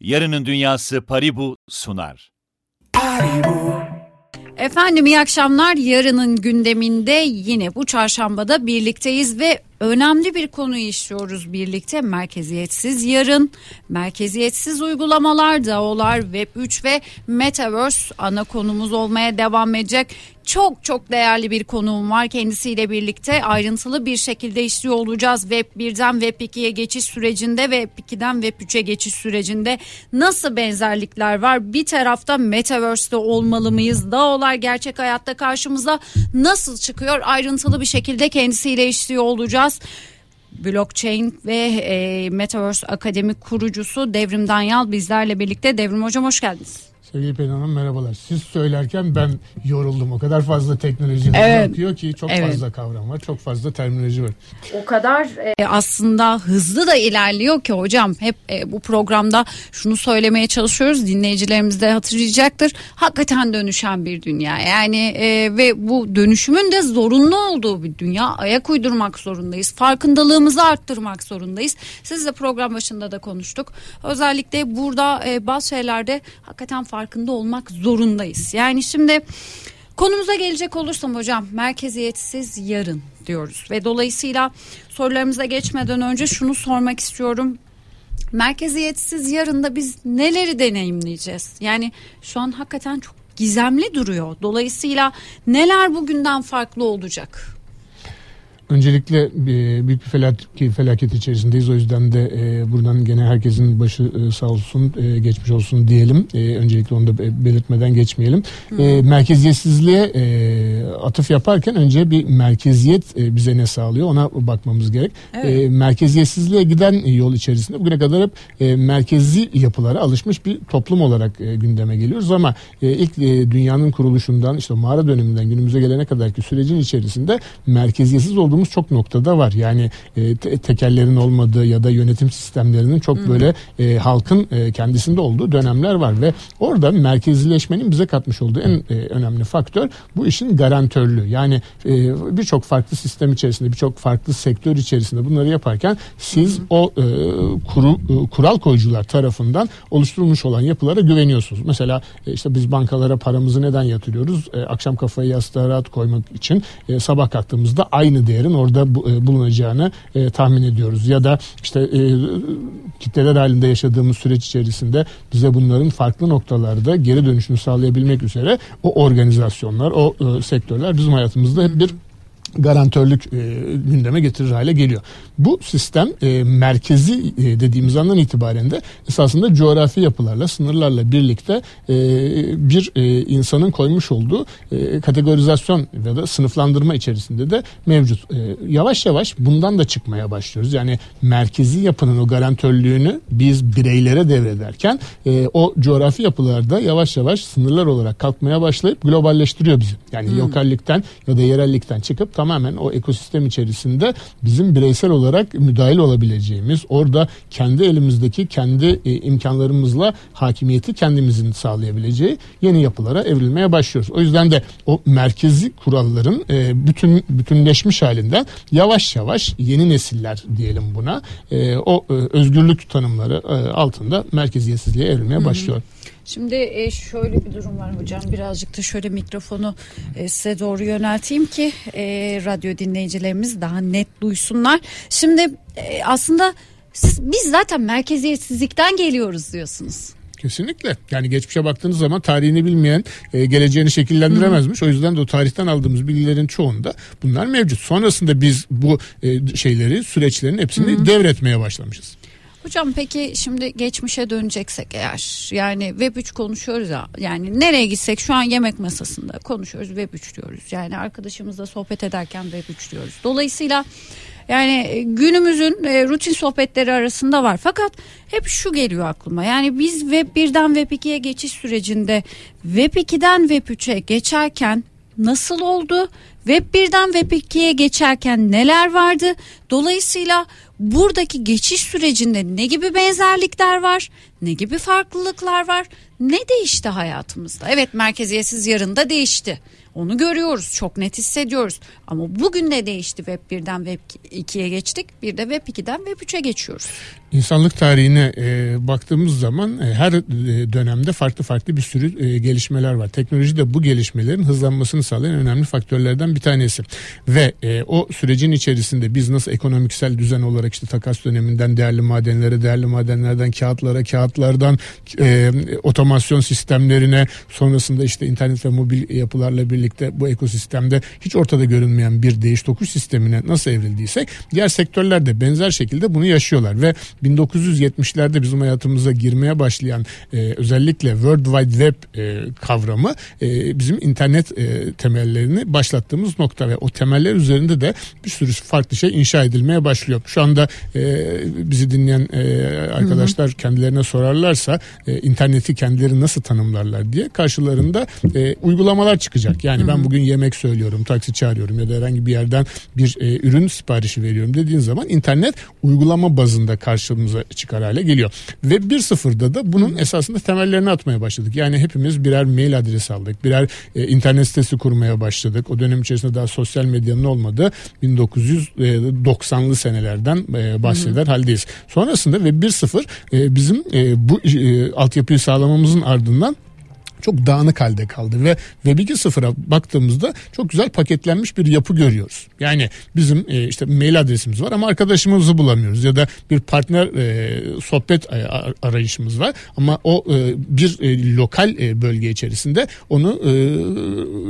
Yarının Dünyası Paribu sunar. Efendim iyi akşamlar. Yarının gündeminde yine bu çarşambada birlikteyiz ve önemli bir konuyu işliyoruz birlikte. Merkeziyetsiz yarın, merkeziyetsiz uygulamalar, DAO'lar, Web3 ve Metaverse ana konumuz olmaya devam edecek. Çok çok değerli bir konuğum var. Kendisiyle birlikte ayrıntılı bir şekilde işliyor olacağız. Web 1'den Web 2'ye geçiş sürecinde ve Web 2'den Web 3'e geçiş sürecinde nasıl benzerlikler var? Bir tarafta Metaverse'de olmalı mıyız? DAO'lar gerçek hayatta karşımıza nasıl çıkıyor? Ayrıntılı bir şekilde kendisiyle işliyor olacağız. Blockchain ve e, Metaverse Akademi kurucusu Devrim Danyal bizlerle birlikte. Devrim Hocam hoş geldiniz. Sevgili Pelin Hanım merhabalar. Siz söylerken ben yoruldum. O kadar fazla teknoloji Evet. akıyor ki çok Evet. fazla kavram var. Çok fazla terminoloji var. O kadar e, aslında hızlı da ilerliyor ki hocam hep e, bu programda şunu söylemeye çalışıyoruz dinleyicilerimiz de hatırlayacaktır hakikaten dönüşen bir dünya yani e, ve bu dönüşümün de zorunlu olduğu bir dünya ayak uydurmak zorundayız farkındalığımızı arttırmak zorundayız siz de program başında da konuştuk özellikle burada e, bazı şeylerde hakikaten farkında olmak zorundayız yani şimdi Konumuza gelecek olursam hocam merkeziyetsiz yarın diyoruz ve dolayısıyla sorularımıza geçmeden önce şunu sormak istiyorum. Merkeziyetsiz yarında biz neleri deneyimleyeceğiz? Yani şu an hakikaten çok gizemli duruyor. Dolayısıyla neler bugünden farklı olacak? Öncelikle e, büyük bir felaket, felaket içerisindeyiz. O yüzden de e, buradan gene herkesin başı e, sağ olsun, e, geçmiş olsun diyelim. E, öncelikle onu da be- belirtmeden geçmeyelim. E, merkeziyetsizliğe e, atıf yaparken önce bir merkeziyet e, bize ne sağlıyor ona bakmamız gerek. Evet. E, merkeziyetsizliğe giden yol içerisinde bugüne kadar hep e, merkezi yapılara alışmış bir toplum olarak e, gündeme geliyoruz ama e, ilk e, dünyanın kuruluşundan işte mağara döneminden günümüze gelene kadarki sürecin içerisinde merkeziyetsiz olduğumuz çok noktada var. Yani e, te- tekellerin olmadığı ya da yönetim sistemlerinin çok böyle e, halkın e, kendisinde olduğu dönemler var ve orada merkezileşmenin bize katmış olduğu en e, önemli faktör bu işin garantörlüğü. Yani e, birçok farklı sistem içerisinde, birçok farklı sektör içerisinde bunları yaparken siz o e, kuru, e, kural koyucular tarafından oluşturulmuş olan yapılara güveniyorsunuz. Mesela e, işte biz bankalara paramızı neden yatırıyoruz? E, akşam kafayı yastığa rahat koymak için e, sabah kalktığımızda aynı değerin orada bu- e, bulunacağını e, tahmin ediyoruz. Ya da işte e, kitleler halinde yaşadığımız süreç içerisinde bize bunların farklı noktalarda geri dönüşünü sağlayabilmek üzere o organizasyonlar, o sektörler bizim hayatımızda hep bir garantörlük e, gündeme getirir hale geliyor. Bu sistem e, merkezi e, dediğimiz andan itibaren de esasında coğrafi yapılarla, sınırlarla birlikte e, bir e, insanın koymuş olduğu e, kategorizasyon ya da sınıflandırma içerisinde de mevcut. E, yavaş yavaş bundan da çıkmaya başlıyoruz. Yani merkezi yapının o garantörlüğünü biz bireylere devrederken e, o coğrafi yapılarda yavaş yavaş sınırlar olarak kalkmaya başlayıp globalleştiriyor bizi. Yani lokallikten ya da yerellikten çıkıp tamamen o ekosistem içerisinde bizim bireysel olarak müdahil olabileceğimiz, orada kendi elimizdeki kendi e, imkanlarımızla hakimiyeti kendimizin sağlayabileceği yeni yapılara evrilmeye başlıyoruz. O yüzden de o merkezi kuralların e, bütün bütünleşmiş halinden yavaş yavaş yeni nesiller diyelim buna e, o e, özgürlük tanımları e, altında merkeziyetsizliğe evrilmeye başlıyor. Şimdi e, şöyle bir durum var hocam. Birazcık da şöyle mikrofonu e, size doğru yönelteyim ki e, radyo dinleyicilerimiz daha net duysunlar. Şimdi e, aslında siz- biz zaten merkeziyetsizlikten geliyoruz diyorsunuz. Kesinlikle. Yani geçmişe baktığınız zaman tarihini bilmeyen e, geleceğini şekillendiremezmiş. O yüzden de o tarihten aldığımız bilgilerin çoğunda bunlar mevcut. Sonrasında biz bu e, şeyleri, süreçlerin hepsini devretmeye başlamışız. Hocam peki şimdi geçmişe döneceksek eğer yani Web 3 konuşuyoruz ya yani nereye gitsek şu an yemek masasında konuşuyoruz Web 3 diyoruz. Yani arkadaşımızla sohbet ederken Web 3 diyoruz. Dolayısıyla yani e, günümüzün e, rutin sohbetleri arasında var. Fakat hep şu geliyor aklıma. Yani biz Web 1'den Web 2'ye geçiş sürecinde Web 2'den Web 3'e geçerken nasıl oldu? Web 1'den Web 2'ye geçerken neler vardı? Dolayısıyla buradaki geçiş sürecinde ne gibi benzerlikler var? Ne gibi farklılıklar var? Ne değişti hayatımızda? Evet merkeziyetsiz yarında değişti. Onu görüyoruz çok net hissediyoruz. Ama bugün ne değişti Web 1'den Web 2'ye geçtik. Bir de Web 2'den Web 3'e geçiyoruz. İnsanlık tarihine e, baktığımız zaman e, her e, dönemde farklı farklı bir sürü e, gelişmeler var. Teknoloji de bu gelişmelerin hızlanmasını sağlayan önemli faktörlerden bir tanesi. Ve e, o sürecin içerisinde biz nasıl ekonomiksel düzen olarak işte takas döneminden değerli madenlere, değerli madenlerden kağıtlara, kağıtlardan e, otomasyon sistemlerine, sonrasında işte internet ve mobil yapılarla birlikte bu ekosistemde hiç ortada görünmeyen bir değiş tokuş sistemine nasıl evrildiysek diğer sektörler de benzer şekilde bunu yaşıyorlar ve 1970'lerde bizim hayatımıza girmeye başlayan e, özellikle World Wide Web e, kavramı e, bizim internet e, temellerini başlattığımız nokta ve o temeller üzerinde de bir sürü farklı şey inşa edilmeye başlıyor. Şu anda e, bizi dinleyen e, arkadaşlar hı hı. kendilerine sorarlarsa e, interneti kendileri nasıl tanımlarlar diye karşılarında e, uygulamalar çıkacak. Yani hı hı. ben bugün yemek söylüyorum, taksi çağırıyorum ya da herhangi bir yerden bir e, ürün siparişi veriyorum dediğin zaman internet uygulama bazında karşımıza çıkar hale geliyor. Ve 1.0'da da bunun esasında temellerini atmaya başladık. Yani hepimiz birer mail adresi aldık. Birer e, internet sitesi kurmaya başladık. O dönem içerisinde daha sosyal medyanın olmadığı 1990'lı senelerden e, bahseder hı. haldeyiz. Sonrasında ve 1.0 e, bizim e, bu e, altyapıyı sağlamamızın ardından çok dağınık halde kaldı ve Web 2.0'a baktığımızda çok güzel paketlenmiş bir yapı görüyoruz. Yani bizim e, işte mail adresimiz var ama arkadaşımızı bulamıyoruz ya da bir partner e, sohbet e, arayışımız var ama o e, bir e, lokal e, bölge içerisinde onu e,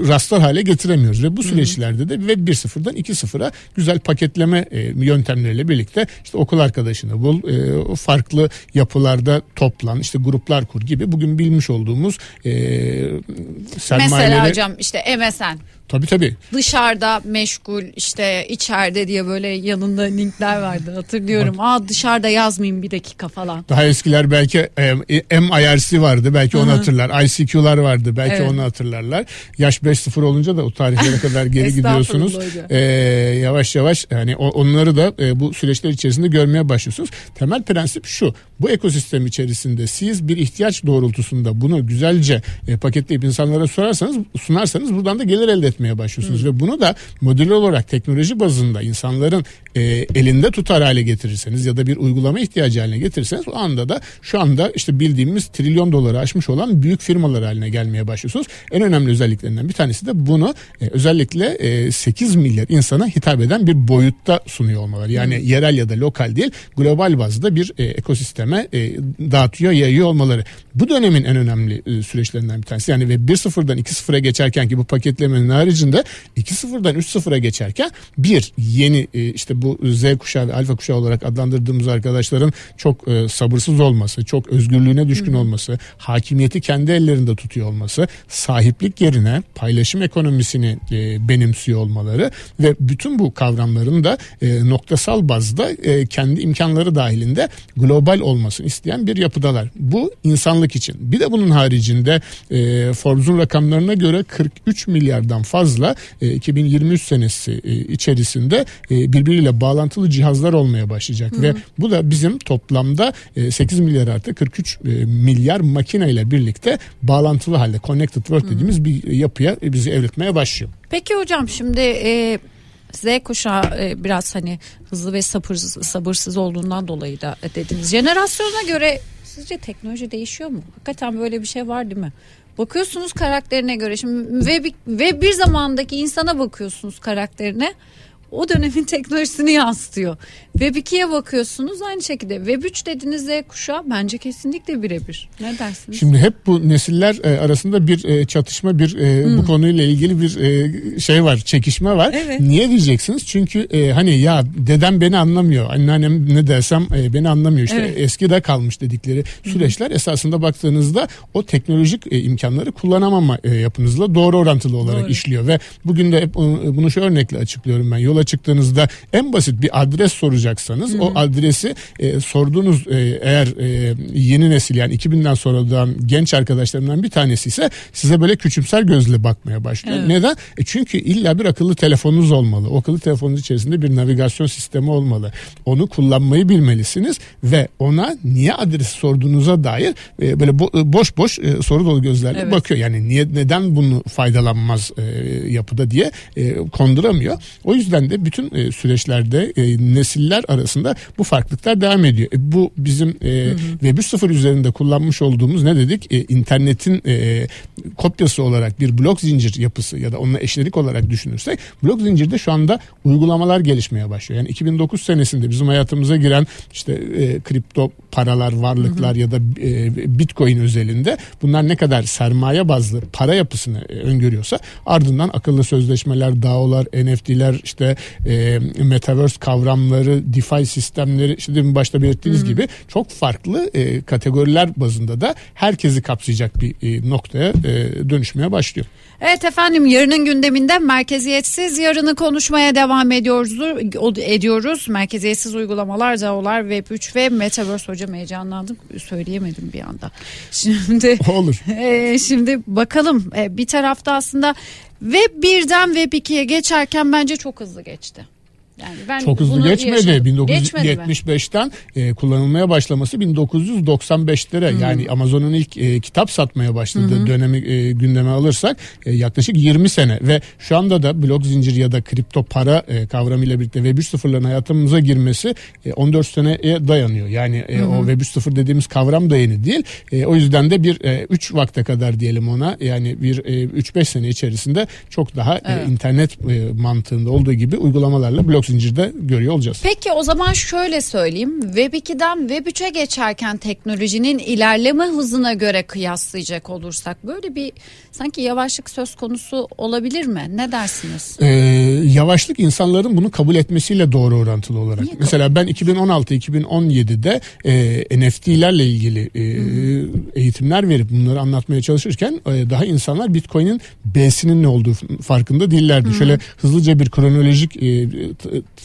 rastlar hale getiremiyoruz ve bu süreçlerde de Web 1.0'dan 2.0'a güzel paketleme e, yöntemleriyle birlikte işte okul arkadaşını bul, e, farklı yapılarda toplan, işte gruplar kur gibi bugün bilmiş olduğumuz e, sermayeleri... Mesela hocam işte MSN. Tabii tabii. Dışarıda meşgul işte içeride diye böyle yanında linkler vardı hatırlıyorum. Bak. Aa dışarıda yazmayayım bir dakika falan. Daha eskiler belki e, MIRC vardı belki onu hatırlar. ICQ'lar vardı belki evet. onu hatırlarlar. Yaş 5-0 olunca da o tarihlere kadar geri gidiyorsunuz. Ee, yavaş yavaş yani onları da e, bu süreçler içerisinde görmeye başlıyorsunuz. Temel prensip şu. Bu ekosistem içerisinde siz bir ihtiyaç doğrultusunda bunu güzelce e, paketleyip insanlara sorarsanız sunarsanız buradan da gelir elde etmeye başlıyorsunuz. Hı. Ve bunu da modül olarak teknoloji bazında insanların e, elinde tutar hale getirirseniz ya da bir uygulama ihtiyacı haline getirirseniz o anda da şu anda işte bildiğimiz trilyon doları aşmış olan büyük firmalar haline gelmeye başlıyorsunuz. En önemli özelliklerinden bir tanesi de bunu e, özellikle e, 8 milyar insana hitap eden bir boyutta sunuyor olmaları. Yani Hı. yerel ya da lokal değil global bazda bir e, ekosisteme e, dağıtıyor, yayıyor olmaları. Bu dönemin en önemli e, süreçlerinden bir tanesi. Yani ve 1.0'dan 2.0'a geçerken ki bu paketlemenin haricinde 2.0'dan 3.0'a geçerken bir yeni e, işte bu Z kuşağı ve alfa kuşağı olarak adlandırdığımız arkadaşların çok e, sabırsız olması, çok özgürlüğüne düşkün olması, hakimiyeti kendi ellerinde tutuyor olması, sahiplik yerine paylaşım ekonomisini e, benimsiyor olmaları ve bütün bu kavramların da noktasal bazda kendi imkanları dahilinde global olmasını isteyen bir yapıdalar. Bu insanlık için. Bir de bunun haricinde Forbes'un rakamlarına göre 43 milyardan fazla e, 2023 senesi e, içerisinde e, birbiriyle bağlantılı cihazlar olmaya başlayacak Hı. ve bu da bizim toplamda e, 8 milyar artı 43 e, milyar makineyle birlikte bağlantılı halde connected world dediğimiz Hı. bir yapıya e, bizi evritmeye başlıyor. Peki hocam şimdi e, Z kuşağı e, biraz hani hızlı ve sabırsız, sabırsız olduğundan dolayı da dediniz. Jenerasyona göre sizce teknoloji değişiyor mu? Hakikaten böyle bir şey var değil mi? Bakıyorsunuz karakterine göre. Şimdi ve bir, ve bir zamandaki insana bakıyorsunuz karakterine o dönemin teknolojisini yansıtıyor. Web 2'ye bakıyorsunuz aynı şekilde. Web 3 dediğiniz Z kuşağı bence kesinlikle birebir. Ne dersiniz? Şimdi hep bu nesiller e, arasında bir e, çatışma, bir e, hmm. bu konuyla ilgili bir e, şey var, çekişme var. Evet. Niye diyeceksiniz? Çünkü e, hani ya dedem beni anlamıyor, anneannem ne dersem e, beni anlamıyor. İşte evet. eskide kalmış dedikleri süreçler hmm. esasında baktığınızda o teknolojik e, imkanları kullanamama e, yapınızla doğru orantılı olarak doğru. işliyor ve bugün de hep bunu şu örnekle açıklıyorum ben. Yola çıktığınızda en basit bir adres soracak soracaksanız Hı-hı. o adresi e, sorduğunuz e, eğer e, yeni nesil yani 2000'den sonradan genç arkadaşlarımdan bir tanesi ise size böyle küçümser gözle bakmaya başlıyor. Evet. Neden? E çünkü illa bir akıllı telefonunuz olmalı. O akıllı telefonunuz içerisinde bir navigasyon sistemi olmalı. Onu kullanmayı bilmelisiniz ve ona niye adresi sorduğunuza dair e, böyle bo- boş boş e, soru dolu gözlerle evet. bakıyor. Yani niye neden bunu faydalanmaz e, yapıda diye e, konduramıyor. O yüzden de bütün e, süreçlerde e, nesiller arasında bu farklılıklar devam ediyor. E, bu bizim e, Web 3.0 üzerinde kullanmış olduğumuz ne dedik? E, internetin e, kopyası olarak bir blok zincir yapısı ya da onunla eşlenik olarak düşünürsek blok zincirde şu anda uygulamalar gelişmeye başlıyor. Yani 2009 senesinde bizim hayatımıza giren işte e, kripto paralar, varlıklar hı hı. ya da e, bitcoin özelinde bunlar ne kadar sermaye bazlı para yapısını e, öngörüyorsa ardından akıllı sözleşmeler, DAO'lar, NFT'ler işte e, metaverse kavramları, DeFi sistemleri işte demin başta belirttiğiniz gibi çok farklı e, kategoriler bazında da herkesi kapsayacak bir e, noktaya e, dönüşmeye başlıyor. Evet efendim yarının gündeminde merkeziyetsiz yarını konuşmaya devam ediyoruz. ediyoruz. Merkeziyetsiz uygulamalar, DAO'lar, Web3 ve Metaverse hocam heyecanlandım. Söyleyemedim bir anda. Şimdi olur. E, şimdi bakalım e, bir tarafta aslında Web 1'den Web 2'ye geçerken bence çok hızlı geçti. Yani ben Çok hızlı geçmedi. Yaşadım. 1975'ten e, kullanılmaya başlaması 1995'lere hmm. yani Amazon'un ilk e, kitap satmaya başladığı hmm. dönemi e, gündeme alırsak e, yaklaşık 20 sene ve şu anda da blok zincir ya da kripto para e, kavramıyla birlikte Web 3.0'ların hayatımıza girmesi e, 14 seneye dayanıyor. Yani e, hmm. o Web 3.0 dediğimiz kavram da yeni değil. E, o yüzden de bir 3 e, vakte kadar diyelim ona yani bir e, 3-5 sene içerisinde çok daha e, evet. e, internet e, mantığında olduğu gibi uygulamalarla blok zincirde görüyor olacağız. Peki o zaman şöyle söyleyeyim. Web 2'den Web 3'e geçerken teknolojinin ilerleme hızına göre kıyaslayacak olursak böyle bir sanki yavaşlık söz konusu olabilir mi? Ne dersiniz? Ee, yavaşlık insanların bunu kabul etmesiyle doğru orantılı olarak. Niye Mesela ben 2016-2017'de e, NFT'lerle ilgili e, eğitimler verip bunları anlatmaya çalışırken e, daha insanlar Bitcoin'in B'sinin ne olduğu farkında değillerdi. Hı. Şöyle hızlıca bir kronolojik e,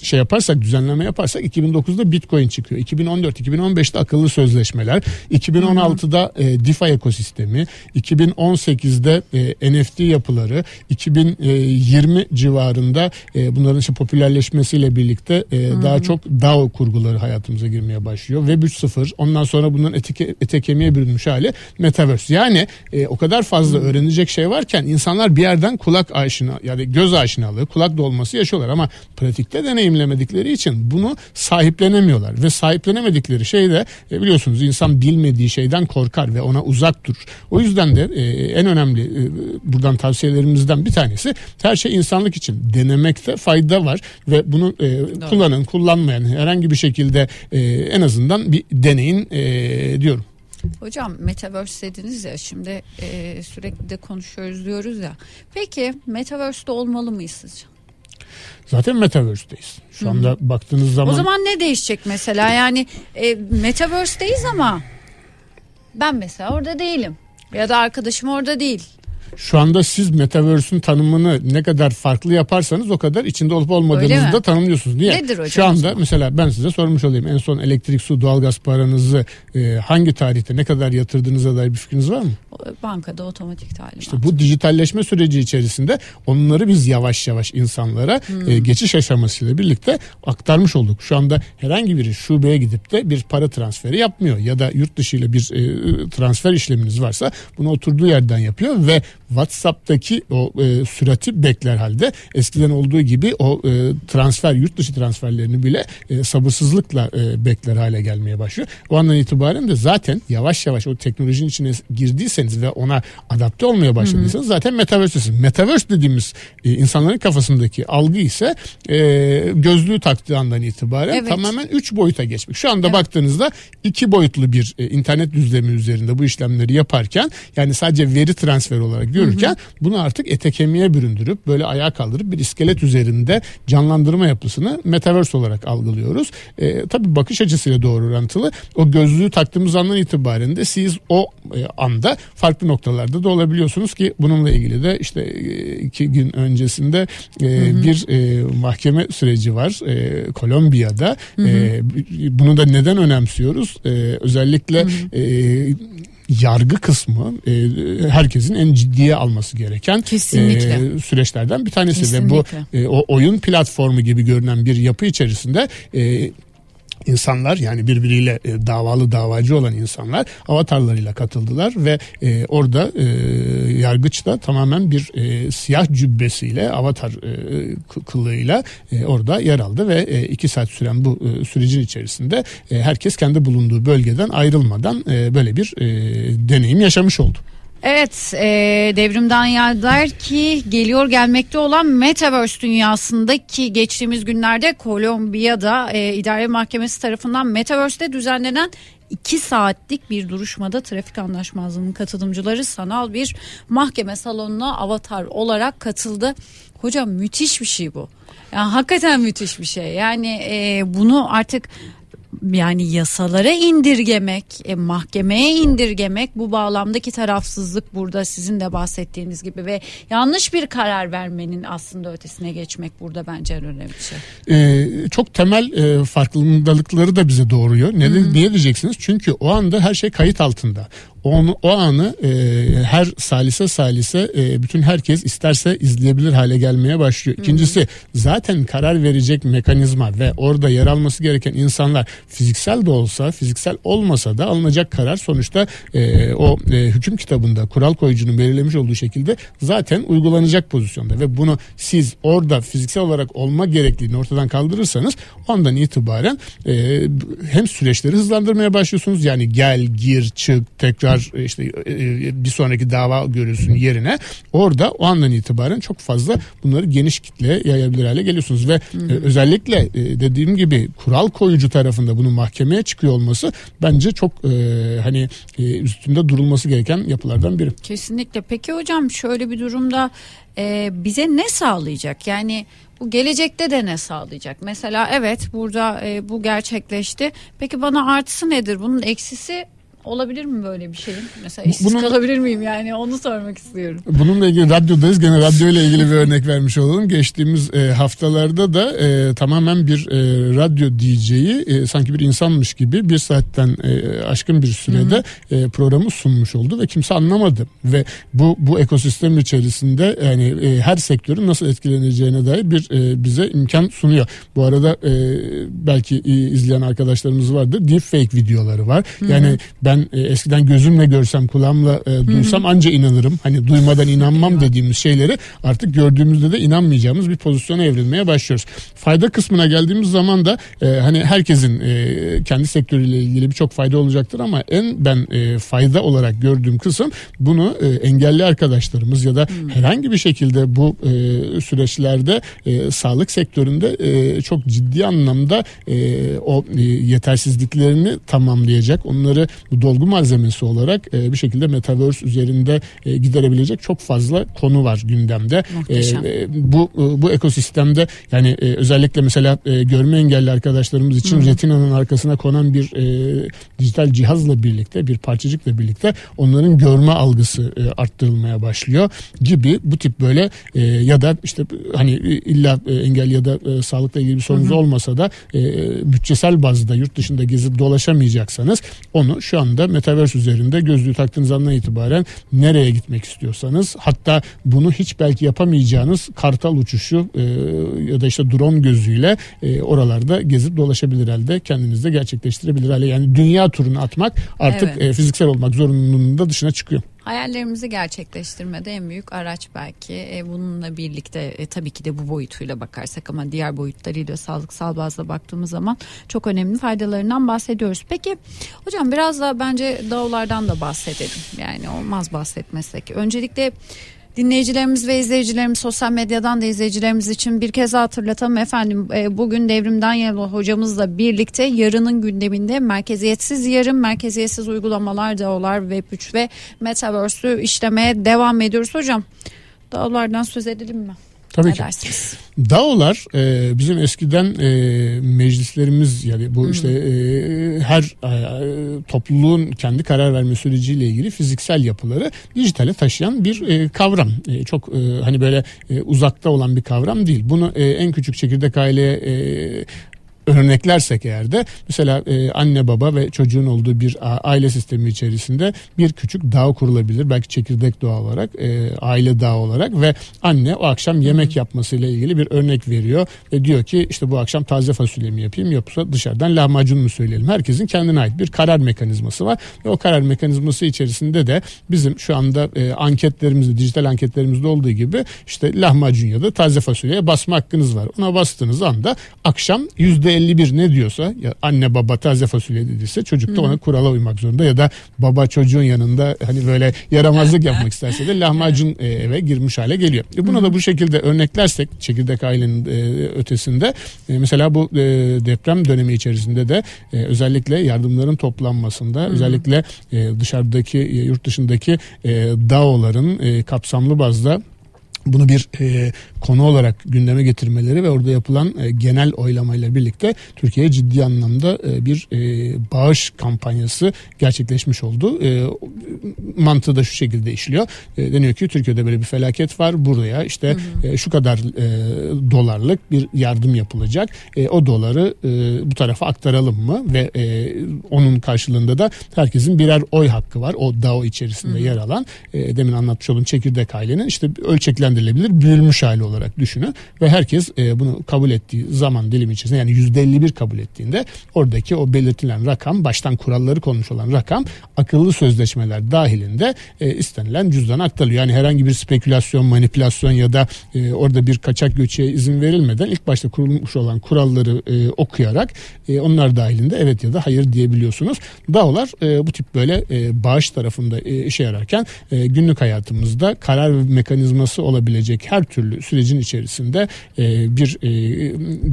şey yaparsak düzenleme yaparsak 2009'da Bitcoin çıkıyor. 2014 2015'te akıllı sözleşmeler, 2016'da e, DeFi ekosistemi, 2018'de e, NFT yapıları, 2020 civarında e, bunların işte popülerleşmesiyle birlikte e, daha çok DAO kurguları hayatımıza girmeye başlıyor. Web 3.0 ondan sonra bunların ete, ete kemiğe bürünmüş hali Metaverse. Yani e, o kadar fazla hmm. öğrenecek şey varken insanlar bir yerden kulak aşina yani göz aşinalığı, kulak dolması yaşıyorlar ama pratikte deneyimlemedikleri için bunu sahiplenemiyorlar ve sahiplenemedikleri şey de e, biliyorsunuz insan bilmediği şeyden korkar ve ona uzak durur. O yüzden de e, en önemli e, buradan tavsiyelerimizden bir tanesi her şey insanlık için denemekte fayda var ve bunu e, kullanın kullanmayan herhangi bir şekilde e, en azından bir deneyin e, diyorum. Hocam metaverse dediniz ya şimdi e, sürekli de konuşuyoruz diyoruz ya. Peki metaverse'de olmalı mıyız sizce? Zaten metaverse'deyiz. Şu anda baktığınız zaman. O zaman ne değişecek mesela? Yani e, metaverse'deyiz ama ben mesela orada değilim. Ya da arkadaşım orada değil şu anda siz Metaverse'ün tanımını ne kadar farklı yaparsanız o kadar içinde olup olmadığınızı da tanımlıyorsunuz. Niye? Nedir hocam Şu anda mesela ben size sormuş olayım. En son elektrik, su, doğalgaz paranızı e, hangi tarihte ne kadar yatırdığınıza dair bir fikriniz var mı? Bankada otomatik talimat. İşte bu dijitalleşme süreci içerisinde onları biz yavaş yavaş insanlara e, hmm. e, geçiş aşamasıyla birlikte aktarmış olduk. Şu anda herhangi biri şubeye gidip de bir para transferi yapmıyor ya da yurt dışı ile bir e, transfer işleminiz varsa bunu oturduğu yerden yapıyor ve WhatsApp'taki o e, sürati bekler halde eskiden olduğu gibi o e, transfer yurt dışı transferlerini bile e, sabırsızlıkla e, bekler hale gelmeye başlıyor. O andan itibaren de zaten yavaş yavaş o teknolojinin içine girdiyseniz ve ona adapte olmaya başladıysanız zaten metaverse'siniz. Metaverse dediğimiz e, insanların kafasındaki algı ise e, gözlüğü taktığı andan itibaren evet. tamamen üç boyuta geçmek. Şu anda evet. baktığınızda iki boyutlu bir e, internet düzlemi üzerinde bu işlemleri yaparken yani sadece veri transferi olarak görürken hı hı. bunu artık ete kemiğe büründürüp böyle ayağa kaldırıp bir iskelet üzerinde canlandırma yapısını metaverse olarak algılıyoruz. E, tabii bakış açısıyla doğru orantılı. O gözlüğü taktığımız andan itibaren de siz o e, anda farklı noktalarda da olabiliyorsunuz ki bununla ilgili de işte e, iki gün öncesinde e, hı hı. bir e, mahkeme süreci var e, Kolombiya'da. Hı hı. E, bunu da neden önemsiyoruz? E, özellikle hı hı. E, yargı kısmı e, herkesin en ciddiye alması gereken e, süreçlerden bir tanesi Kesinlikle. ve bu e, o oyun platformu gibi görünen bir yapı içerisinde e, insanlar yani birbiriyle e, davalı davacı olan insanlar avatarlarıyla katıldılar ve e, orada e, yargıç da tamamen bir e, siyah cübbesiyle avatar e, kılığıyla e, orada yer aldı ve e, iki saat süren bu e, sürecin içerisinde e, herkes kendi bulunduğu bölgeden ayrılmadan e, böyle bir e, deneyim yaşamış oldu. Evet e, Devrimden ya der ki geliyor gelmekte olan Metaverse dünyasındaki geçtiğimiz günlerde Kolombiya'da e, idare mahkemesi tarafından Metaverse'de düzenlenen 2 saatlik bir duruşmada trafik anlaşmazlığının katılımcıları sanal bir mahkeme salonuna avatar olarak katıldı. Hocam müthiş bir şey bu. Yani hakikaten müthiş bir şey. Yani e, bunu artık yani yasalara indirgemek, e, mahkemeye indirgemek bu bağlamdaki tarafsızlık burada sizin de bahsettiğiniz gibi ve yanlış bir karar vermenin aslında ötesine geçmek burada bence en önemli şey. Ee, çok temel e, farklılıkları da bize doğuruyor. Neden, niye diyeceksiniz? Çünkü o anda her şey kayıt altında onu o anı e, her salise salise e, bütün herkes isterse izleyebilir hale gelmeye başlıyor. İkincisi hmm. zaten karar verecek mekanizma ve orada yer alması gereken insanlar fiziksel de olsa fiziksel olmasa da alınacak karar sonuçta e, o e, hüküm kitabında kural koyucunun belirlemiş olduğu şekilde zaten uygulanacak pozisyonda ve bunu siz orada fiziksel olarak olma gerekliliğini ortadan kaldırırsanız ondan itibaren e, hem süreçleri hızlandırmaya başlıyorsunuz yani gel gir çık tekrar tekrar işte e, e, bir sonraki dava görülsün yerine orada o andan itibaren çok fazla bunları geniş kitleye yayabilir hale geliyorsunuz ve hı hı. özellikle e, dediğim gibi kural koyucu tarafında bunun mahkemeye çıkıyor olması bence çok hani üstünde durulması gereken yapılardan biri. Kesinlikle. Peki hocam şöyle bir durumda bize ne sağlayacak? Yani bu gelecekte de ne sağlayacak? Mesela evet burada e, bu gerçekleşti. Peki bana artısı nedir? Bunun eksisi olabilir mi böyle bir şeyin? Mesela işsiz Bunun, kalabilir miyim yani onu sormak istiyorum. Bununla ilgili radyodayız. Gene radyo ile ilgili bir örnek vermiş olalım. Geçtiğimiz e, haftalarda da e, tamamen bir e, radyo DJ'yi e, sanki bir insanmış gibi bir saatten e, aşkın bir sürede e, programı sunmuş oldu ve kimse anlamadı. Ve bu bu ekosistem içerisinde yani e, her sektörün nasıl etkileneceğine dair bir e, bize imkan sunuyor. Bu arada e, belki e, izleyen arkadaşlarımız vardır. Deepfake videoları var. Hı-hı. Yani ben ben e, eskiden gözümle görsem kulağımla e, duysam Hı-hı. anca inanırım. Hani duymadan inanmam dediğimiz şeyleri artık gördüğümüzde de inanmayacağımız bir pozisyona evrilmeye başlıyoruz. Fayda kısmına geldiğimiz zaman da e, hani herkesin e, kendi sektörüyle ilgili birçok fayda olacaktır ama en ben e, fayda olarak gördüğüm kısım bunu e, engelli arkadaşlarımız ya da Hı-hı. herhangi bir şekilde bu e, süreçlerde e, sağlık sektöründe e, çok ciddi anlamda e, o e, yetersizliklerini tamamlayacak. Onları bu dolgu malzemesi olarak e, bir şekilde metaverse üzerinde e, giderebilecek çok fazla konu var gündemde. E, e, bu e, bu ekosistemde yani e, özellikle mesela e, görme engelli arkadaşlarımız için Hı. retinanın arkasına konan bir e, dijital cihazla birlikte bir parçacıkla birlikte onların görme algısı e, arttırılmaya başlıyor gibi bu tip böyle e, ya da işte hani illa e, engelli ya da e, sağlıkla ilgili bir sorunuz Hı. olmasa da e, bütçesel bazda yurt dışında gezip dolaşamayacaksanız onu şu anda anda Metaverse üzerinde gözlüğü taktığınız andan itibaren nereye gitmek istiyorsanız hatta bunu hiç belki yapamayacağınız kartal uçuşu e, ya da işte drone gözüyle e, oralarda gezip dolaşabilir halde kendiniz de gerçekleştirebilir hale. Yani dünya turunu atmak artık evet. e, fiziksel olmak zorunluluğunun da dışına çıkıyor. Hayallerimizi gerçekleştirmede en büyük araç belki. E, bununla birlikte e, tabii ki de bu boyutuyla bakarsak ama diğer boyutlarıyla sağlıksal bazda baktığımız zaman çok önemli faydalarından bahsediyoruz. Peki hocam biraz da bence dağlardan da bahsedelim. Yani olmaz bahsetmesek. Öncelikle Dinleyicilerimiz ve izleyicilerimiz sosyal medyadan da izleyicilerimiz için bir kez hatırlatalım efendim. E, bugün Devrimden Yelo hocamızla birlikte yarının gündeminde merkeziyetsiz yarın, merkeziyetsiz uygulamalar, DAO'lar, Web3 ve Metaverse'ü işlemeye devam ediyoruz hocam. DAO'lardan söz edelim mi? Tabii ne ki. Dersiniz? DAO'lar e, bizim eskiden e, meclislerimiz yani bu Hı-hı. işte e, her e, topluluğun kendi karar verme süreciyle ilgili fiziksel yapıları dijitale taşıyan bir e, kavram. E, çok e, hani böyle e, uzakta olan bir kavram değil. Bunu e, en küçük çekirdek aileye e, örneklersek eğer de mesela e, anne baba ve çocuğun olduğu bir aile sistemi içerisinde bir küçük dağ kurulabilir. Belki çekirdek doğa olarak, e, aile dağı olarak ve anne o akşam yemek yapmasıyla ilgili bir örnek veriyor ve diyor ki işte bu akşam taze fasulye mi yapayım yoksa dışarıdan lahmacun mu söyleyelim. Herkesin kendine ait bir karar mekanizması var ve o karar mekanizması içerisinde de bizim şu anda e, anketlerimizde, dijital anketlerimizde olduğu gibi işte lahmacun ya da taze fasulyeye basma hakkınız var. Ona bastığınız anda akşam %51 ne diyorsa ya anne baba taze fasulye dediyse çocuk da ona kurala uymak zorunda ya da baba çocuğun yanında hani böyle yaramazlık yapmak isterse de lahmacun e, eve girmiş hale geliyor. E buna da bu şekilde örneklersek çekirdek ailenin e, ötesinde e, mesela bu deprem dönemi içerisinde de özellikle yardımların toplanmasında özellikle dışarıdaki yurt dışındaki DAO'ların kapsamlı bazda bunu bir e, konu olarak gündeme getirmeleri ve orada yapılan e, genel oylamayla birlikte Türkiye'ye ciddi anlamda e, bir e, bağış kampanyası gerçekleşmiş oldu. E, mantığı da şu şekilde işliyor. E, deniyor ki Türkiye'de böyle bir felaket var. Buraya işte hı hı. E, şu kadar e, dolarlık bir yardım yapılacak. E, o doları e, bu tarafa aktaralım mı ve e, onun karşılığında da herkesin birer oy hakkı var. O DAO içerisinde hı hı. yer alan e, demin anlatmış olduğum çekirdek ailenin işte ölçeklendirilebilir büyülmüş hali olarak düşünün ve herkes e, bunu kabul ettiği zaman dilimi içerisinde yani yüzde 51 kabul ettiğinde oradaki o belirtilen rakam baştan kuralları konmuş olan rakam akıllı sözleşmeler dahilinde e, istenilen cüzdana aktarılıyor. Yani herhangi bir spekülasyon, manipülasyon ya da e, orada bir kaçak göçeye izin verilmeden ilk başta kurulmuş olan kuralları e, okuyarak e, onlar dahilinde evet ya da hayır diyebiliyorsunuz. DAO'lar e, bu tip böyle e, bağış tarafında e, işe yararken e, günlük hayatımızda karar mekanizması olabilecek her türlü süreci sürecin içerisinde e, bir e,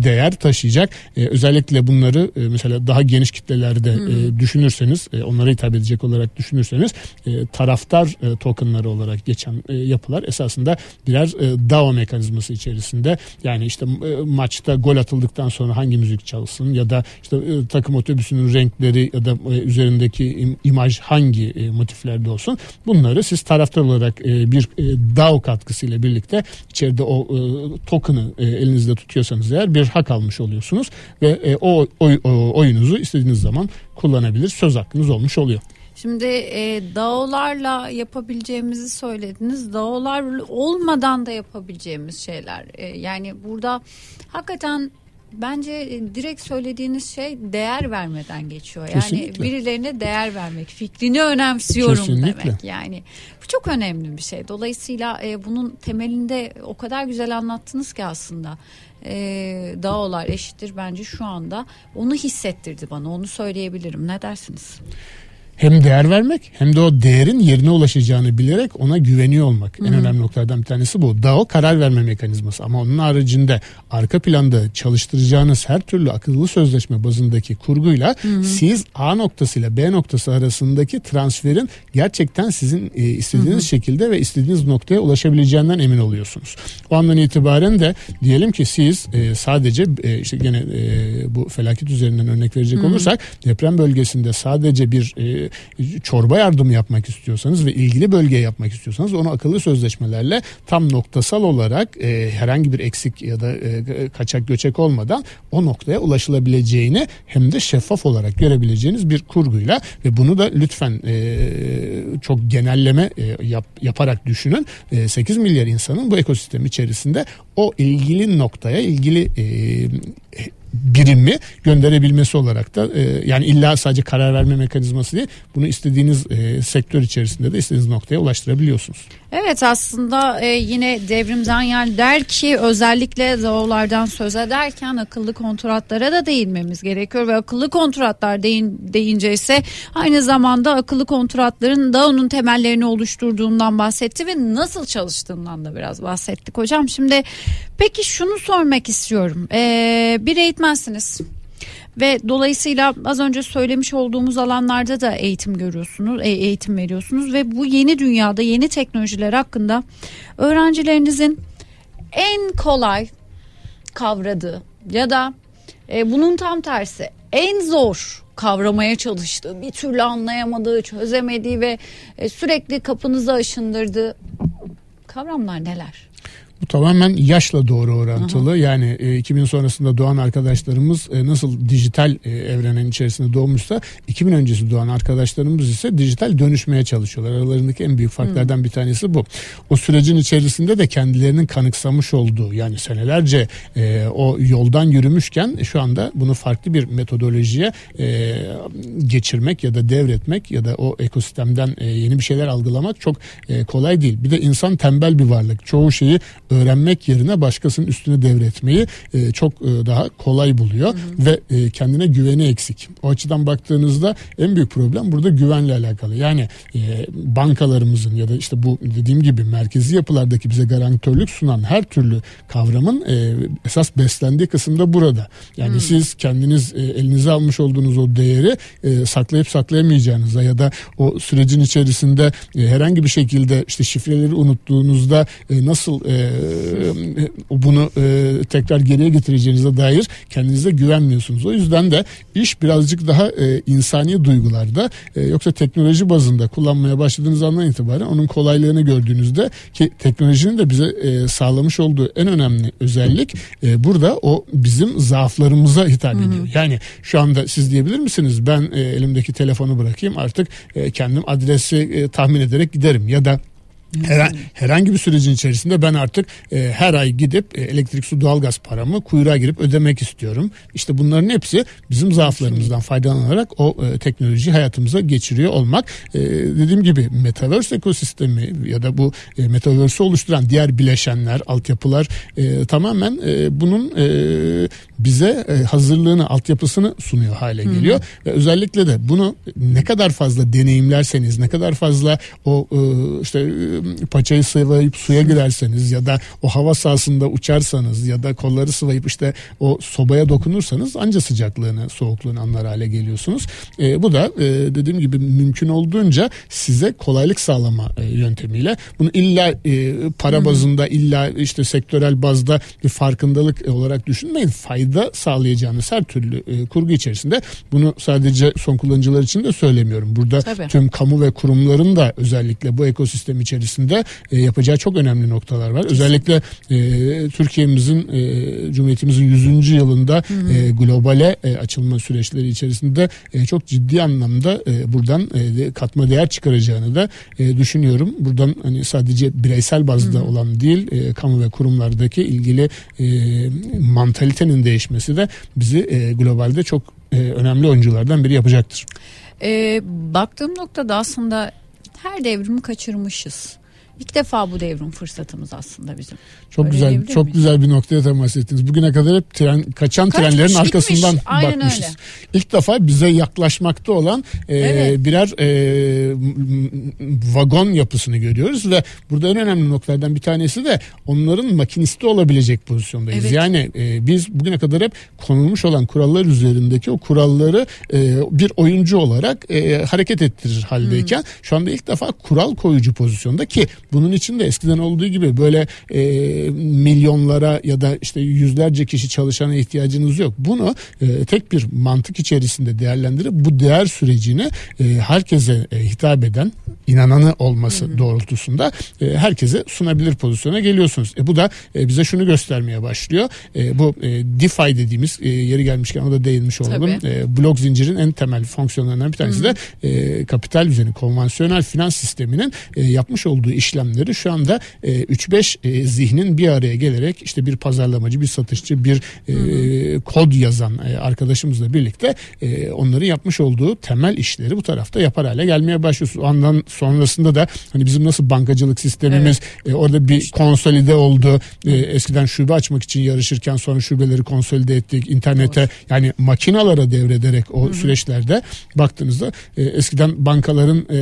değer taşıyacak. E, özellikle bunları e, mesela daha geniş kitlelerde e, düşünürseniz, e, onlara hitap edecek olarak düşünürseniz e, taraftar e, tokenları olarak geçen e, yapılar esasında birer e, DAO mekanizması içerisinde. Yani işte e, maçta gol atıldıktan sonra hangi müzik çalsın ya da işte e, takım otobüsünün renkleri ya da e, üzerindeki im, imaj hangi e, motiflerde olsun bunları siz taraftar olarak e, bir e, DAO katkısıyla birlikte içeride o e, token'ı e, elinizde tutuyorsanız eğer bir hak almış oluyorsunuz ve e, o, oy, o oyunuzu istediğiniz zaman kullanabilir söz hakkınız olmuş oluyor. Şimdi e, DAO'larla yapabileceğimizi söylediniz. DAO'lar olmadan da yapabileceğimiz şeyler. E, yani burada hakikaten bence e, direkt söylediğiniz şey değer vermeden geçiyor. Yani Kesinlikle. birilerine değer vermek, fikrini önemsiyorum Kesinlikle. demek. Yani bu çok önemli bir şey. Dolayısıyla e, bunun temelinde o kadar güzel anlattınız ki aslında e, dağlar eşittir bence şu anda onu hissettirdi bana onu söyleyebilirim. Ne dersiniz? Hem değer vermek hem de o değerin yerine ulaşacağını bilerek ona güveniyor olmak. Hı-hı. En önemli noktalardan bir tanesi bu. DAO karar verme mekanizması ama onun haricinde arka planda çalıştıracağınız her türlü akıllı sözleşme bazındaki kurguyla Hı-hı. siz A noktasıyla B noktası arasındaki transferin gerçekten sizin e, istediğiniz Hı-hı. şekilde ve istediğiniz noktaya ulaşabileceğinden emin oluyorsunuz. O andan itibaren de diyelim ki siz e, sadece e, işte gene e, bu felaket üzerinden örnek verecek Hı-hı. olursak deprem bölgesinde sadece bir e, çorba yardımı yapmak istiyorsanız ve ilgili bölgeye yapmak istiyorsanız onu akıllı sözleşmelerle tam noktasal olarak e, herhangi bir eksik ya da e, kaçak göçek olmadan o noktaya ulaşılabileceğini hem de şeffaf olarak görebileceğiniz bir kurguyla ve bunu da lütfen e, çok genelleme e, yap, yaparak düşünün. E, 8 milyar insanın bu ekosistem içerisinde o ilgili noktaya ilgili e, birimi gönderebilmesi olarak da e, yani illa sadece karar verme mekanizması değil bunu istediğiniz e, sektör içerisinde de istediğiniz noktaya ulaştırabiliyorsunuz. Evet aslında e, yine Devrim Zanyal der ki özellikle ZAO'lardan söz ederken akıllı kontratlara da değinmemiz gerekiyor ve akıllı kontratlar deyin, deyince ise aynı zamanda akıllı kontratların da onun temellerini oluşturduğundan bahsetti ve nasıl çalıştığından da biraz bahsettik hocam. Şimdi peki şunu sormak istiyorum. Ee, bir eğitmensiniz ve dolayısıyla az önce söylemiş olduğumuz alanlarda da eğitim görüyorsunuz, e, eğitim veriyorsunuz ve bu yeni dünyada yeni teknolojiler hakkında öğrencilerinizin en kolay kavradığı ya da e, bunun tam tersi en zor kavramaya çalıştığı, bir türlü anlayamadığı, çözemediği ve e, sürekli kapınıza aşındırdığı kavramlar neler? Bu tamamen yaşla doğru orantılı. Hı. Yani e, 2000 sonrasında doğan arkadaşlarımız e, nasıl dijital e, evrenin içerisinde doğmuşsa 2000 öncesi doğan arkadaşlarımız ise dijital dönüşmeye çalışıyorlar. Aralarındaki en büyük farklardan hı. bir tanesi bu. O sürecin içerisinde de kendilerinin kanıksamış olduğu yani senelerce e, o yoldan yürümüşken şu anda bunu farklı bir metodolojiye e, geçirmek ya da devretmek ya da o ekosistemden e, yeni bir şeyler algılamak çok e, kolay değil. Bir de insan tembel bir varlık. Çoğu şeyi öğrenmek yerine başkasının üstüne devretmeyi e, çok e, daha kolay buluyor hı hı. ve e, kendine güveni eksik. O açıdan baktığınızda en büyük problem burada güvenle alakalı. Yani e, bankalarımızın ya da işte bu dediğim gibi merkezi yapılardaki bize garantörlük sunan her türlü kavramın e, esas beslendiği kısımda burada. Yani hı. siz kendiniz e, elinize almış olduğunuz o değeri e, saklayıp saklayamayacağınıza ya da o sürecin içerisinde e, herhangi bir şekilde işte şifreleri unuttuğunuzda e, nasıl e, bunu e, tekrar geriye getireceğinize dair kendinize güvenmiyorsunuz. O yüzden de iş birazcık daha e, insani duygularda e, yoksa teknoloji bazında kullanmaya başladığınız andan itibaren onun kolaylığını gördüğünüzde ki teknolojinin de bize e, sağlamış olduğu en önemli özellik e, burada o bizim zaaflarımıza hitap ediyor. Hı hı. Yani şu anda siz diyebilir misiniz ben e, elimdeki telefonu bırakayım artık e, kendim adresi e, tahmin ederek giderim ya da her, herhangi bir sürecin içerisinde ben artık e, her ay gidip e, elektrik su doğalgaz paramı kuyruğa girip ödemek istiyorum. İşte bunların hepsi bizim zaaflarımızdan faydalanarak o e, teknoloji hayatımıza geçiriyor olmak. E, dediğim gibi metaverse ekosistemi ya da bu e, metaverse'ü oluşturan diğer bileşenler, altyapılar e, tamamen e, bunun e, bize e, hazırlığını, altyapısını sunuyor hale geliyor. Hı hı. Ve özellikle de bunu ne kadar fazla deneyimlerseniz, ne kadar fazla o e, işte paçayı sıvayıp suya girerseniz ya da o hava sahasında uçarsanız ya da kolları sıvayıp işte o sobaya dokunursanız anca sıcaklığını, soğukluğunu anlar hale geliyorsunuz. E, bu da e, dediğim gibi mümkün olduğunca size kolaylık sağlama e, yöntemiyle bunu illa e, para bazında illa işte sektörel bazda bir farkındalık olarak düşünmeyin. Fayda fayda sağlayacağınız her türlü e, kurgu içerisinde bunu sadece son kullanıcılar için de söylemiyorum. Burada Tabii. tüm kamu ve kurumların da özellikle bu ekosistem içerisinde e, yapacağı çok önemli noktalar var. Özellikle e, Türkiye'mizin e, Cumhuriyetimizin 100. yılında E, globale e, açılma süreçleri içerisinde e, çok ciddi anlamda e, buradan e, katma değer çıkaracağını da e, düşünüyorum. Buradan hani sadece bireysel bazda hı hı. olan değil, e, kamu ve kurumlardaki ilgili e, mantalitenin değişmesi de bizi e, globalde çok e, önemli oyunculardan biri yapacaktır. E, baktığım noktada aslında her devrimi kaçırmışız. İlk defa bu devrim fırsatımız aslında bizim. Çok öyle güzel, çok miyiz? güzel bir noktaya temas ettiniz. Bugüne kadar hep tren kaçan Kaçmış, trenlerin arkasından gitmiş. bakmışız. Öyle. İlk defa bize yaklaşmakta olan e, evet. birer e, vagon yapısını görüyoruz ve burada en önemli noktalardan bir tanesi de onların makinisti olabilecek pozisyondayız. Evet. Yani e, biz bugüne kadar hep konulmuş olan kurallar üzerindeki o kuralları e, bir oyuncu olarak e, hareket ettirir haldeyken hmm. şu anda ilk defa kural koyucu pozisyonda ki bunun için de eskiden olduğu gibi böyle e, milyonlara ya da işte yüzlerce kişi çalışana ihtiyacınız yok. Bunu e, tek bir mantık içerisinde değerlendirip bu değer sürecini e, herkese e, hitap eden inananı olması hı hı. doğrultusunda e, herkese sunabilir pozisyona geliyorsunuz. E, bu da e, bize şunu göstermeye başlıyor. E, bu e, DeFi dediğimiz e, yeri gelmişken o da değinmiş olalım. E, blok zincirin en temel fonksiyonlarından bir tanesi hı hı. de e, kapital düzeni, konvansiyonel finans sisteminin e, yapmış olduğu işlemleri şu anda e, 3-5 e, zihnin bir araya gelerek işte bir pazarlamacı, bir satışçı, bir e, kod yazan e, arkadaşımızla birlikte e, onların yapmış olduğu temel işleri bu tarafta yapar hale gelmeye başlıyoruz. O andan sonrasında da hani bizim nasıl bankacılık sistemimiz evet. e, orada bir konsolide oldu. E, eskiden şube açmak için yarışırken sonra şubeleri konsolide ettik. internete Doğru. yani makinalara devrederek o Hı-hı. süreçlerde baktığınızda e, eskiden bankaların e,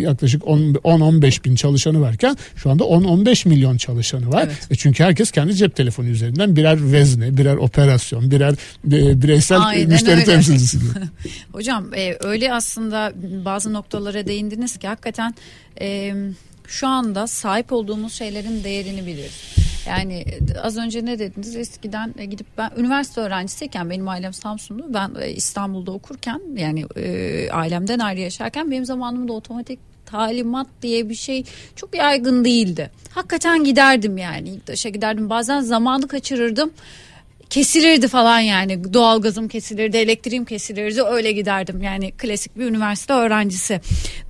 yaklaşık 10-15 bin çalışanı varken şu anda 10-15 milyon çalışanı var. Evet. E çünkü herkes kendi cep telefonu üzerinden birer vezne, birer operasyon, birer e, bireysel Aynen müşteri öyle. temsilcisi. Hocam e, öyle aslında bazı noktalara değindiniz ki hakikaten e, şu anda sahip olduğumuz şeylerin değerini biliyoruz. Yani e, az önce ne dediniz? Eskiden e, gidip ben üniversite öğrencisiyken benim ailem Samsunlu. Ben İstanbul'da okurken yani e, ailemden ayrı yaşarken benim zamanımda otomatik talimat diye bir şey çok yaygın değildi. Hakikaten giderdim yani ilk taşa giderdim. Bazen zamanı kaçırırdım kesilirdi falan yani. Doğalgazım kesilirdi elektriğim kesilirdi öyle giderdim. Yani klasik bir üniversite öğrencisi.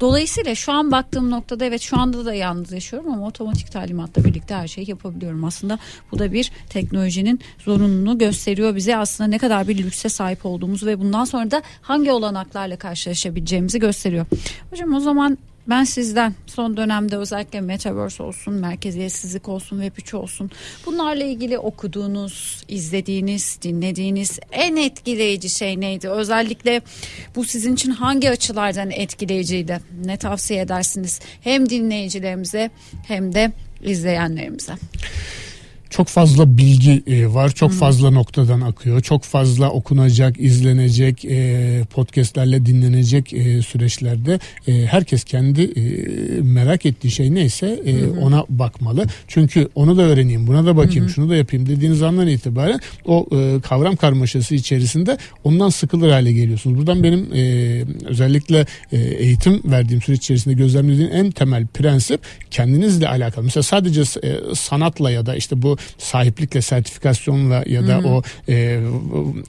Dolayısıyla şu an baktığım noktada evet şu anda da yalnız yaşıyorum ama otomatik talimatla birlikte her şeyi yapabiliyorum. Aslında bu da bir teknolojinin zorunluluğunu gösteriyor bize. Aslında ne kadar bir lükse sahip olduğumuzu ve bundan sonra da hangi olanaklarla karşılaşabileceğimizi gösteriyor. Hocam o zaman ben sizden son dönemde özellikle Metaverse olsun, merkeziyetsizlik olsun, Web3 olsun bunlarla ilgili okuduğunuz, izlediğiniz, dinlediğiniz en etkileyici şey neydi? Özellikle bu sizin için hangi açılardan etkileyiciydi? Ne tavsiye edersiniz? Hem dinleyicilerimize hem de izleyenlerimize çok fazla bilgi e, var. Çok hmm. fazla noktadan akıyor. Çok fazla okunacak, izlenecek, e, podcastlerle dinlenecek e, süreçlerde e, herkes kendi e, merak ettiği şey neyse e, hmm. ona bakmalı. Çünkü onu da öğreneyim, buna da bakayım, hmm. şunu da yapayım dediğiniz andan itibaren o e, kavram karmaşası içerisinde ondan sıkılır hale geliyorsunuz. Buradan benim e, özellikle e, eğitim verdiğim süreç içerisinde gözlemlediğim en temel prensip kendinizle alakalı. Mesela sadece e, sanatla ya da işte bu sahiplikle, sertifikasyonla ya da Hı-hı. o e,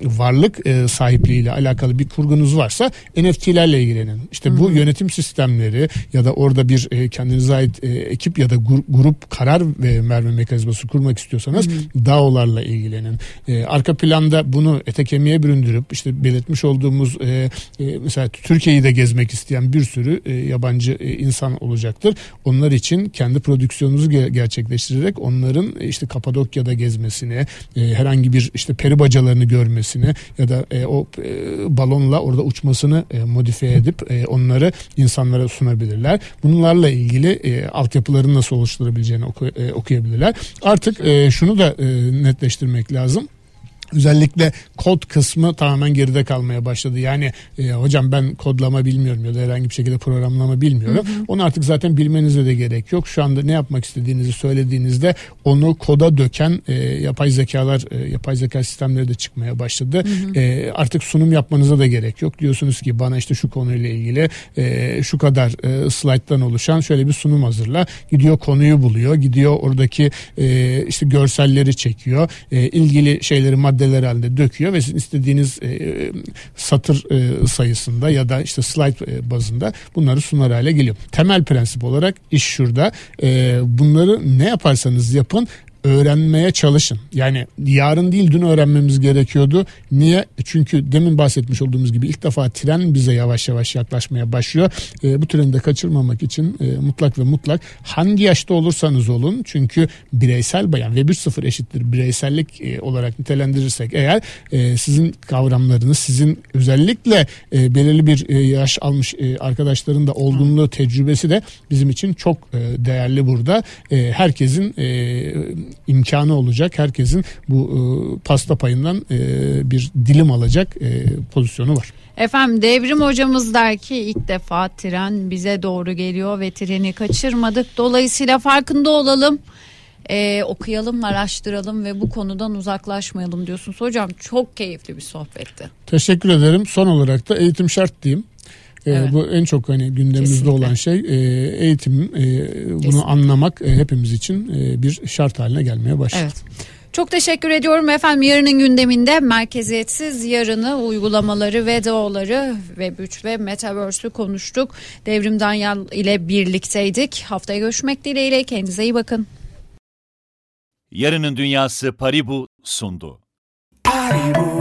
varlık e, sahipliğiyle alakalı bir kurgunuz varsa NFT'lerle ilgilenin. İşte Hı-hı. bu yönetim sistemleri ya da orada bir e, kendinize ait e, ekip ya da grup karar verme mekanizması kurmak istiyorsanız Hı-hı. DAO'larla ilgilenin. E, arka planda bunu ete kemiğe büründürüp işte belirtmiş olduğumuz e, e, mesela Türkiye'yi de gezmek isteyen bir sürü e, yabancı e, insan olacaktır. Onlar için kendi prodüksiyonunuzu gerçekleştirerek onların e, işte Kapadokya'da gezmesini, e, herhangi bir işte peri bacalarını görmesini ya da e, o e, balonla orada uçmasını e, modifiye edip e, onları insanlara sunabilirler. Bunlarla ilgili e, altyapıların nasıl oluşturabileceğini oku, e, okuyabilirler. Artık e, şunu da e, netleştirmek lazım özellikle kod kısmı tamamen geride kalmaya başladı. Yani e, hocam ben kodlama bilmiyorum ya da herhangi bir şekilde programlama bilmiyorum. Hı hı. Onu artık zaten bilmenize de gerek yok. Şu anda ne yapmak istediğinizi söylediğinizde onu koda döken e, yapay zekalar, e, yapay zeka sistemleri de çıkmaya başladı. Hı hı. E, artık sunum yapmanıza da gerek yok. Diyorsunuz ki bana işte şu konuyla ilgili e, şu kadar e, slayttan oluşan şöyle bir sunum hazırla. Gidiyor konuyu buluyor. Gidiyor oradaki e, işte görselleri çekiyor. E, ilgili şeyleri madde maddeler halinde döküyor ve sizin istediğiniz e, satır e, sayısında ya da işte slide e, bazında bunları sunar hale geliyor. Temel prensip olarak iş şurada. E, bunları ne yaparsanız yapın öğrenmeye çalışın. Yani yarın değil dün öğrenmemiz gerekiyordu. Niye? Çünkü demin bahsetmiş olduğumuz gibi ilk defa tren bize yavaş yavaş yaklaşmaya başlıyor. E, bu treni de kaçırmamak için e, mutlak ve mutlak hangi yaşta olursanız olun çünkü bireysel bayan ve 1.0 eşittir bireysellik e, olarak nitelendirirsek eğer e, sizin kavramlarınız sizin özellikle e, belirli bir e, yaş almış e, arkadaşların da olgunluğu tecrübesi de bizim için çok e, değerli burada. E, herkesin e, imkanı olacak. Herkesin bu e, pasta payından e, bir dilim alacak e, pozisyonu var. Efendim Devrim hocamız der ki ilk defa tren bize doğru geliyor ve treni kaçırmadık. Dolayısıyla farkında olalım. Ee, okuyalım, araştıralım ve bu konudan uzaklaşmayalım diyorsunuz. Hocam çok keyifli bir sohbetti. Teşekkür ederim. Son olarak da eğitim şart diyeyim. Ee, evet. Bu en çok hani gündemimizde Kesinlikle. olan şey e, eğitim. E, bunu Kesinlikle. anlamak e, hepimiz için bir şart haline gelmeye başladı. Evet. Çok teşekkür ediyorum efendim. Yarının gündeminde merkeziyetsiz yarını, uygulamaları ve doğaları ve güç ve metaverse'ü konuştuk. Devrim Danyal ile birlikteydik. Haftaya görüşmek dileğiyle. Kendinize iyi bakın. Yarının Dünyası Paribu sundu. Paribu.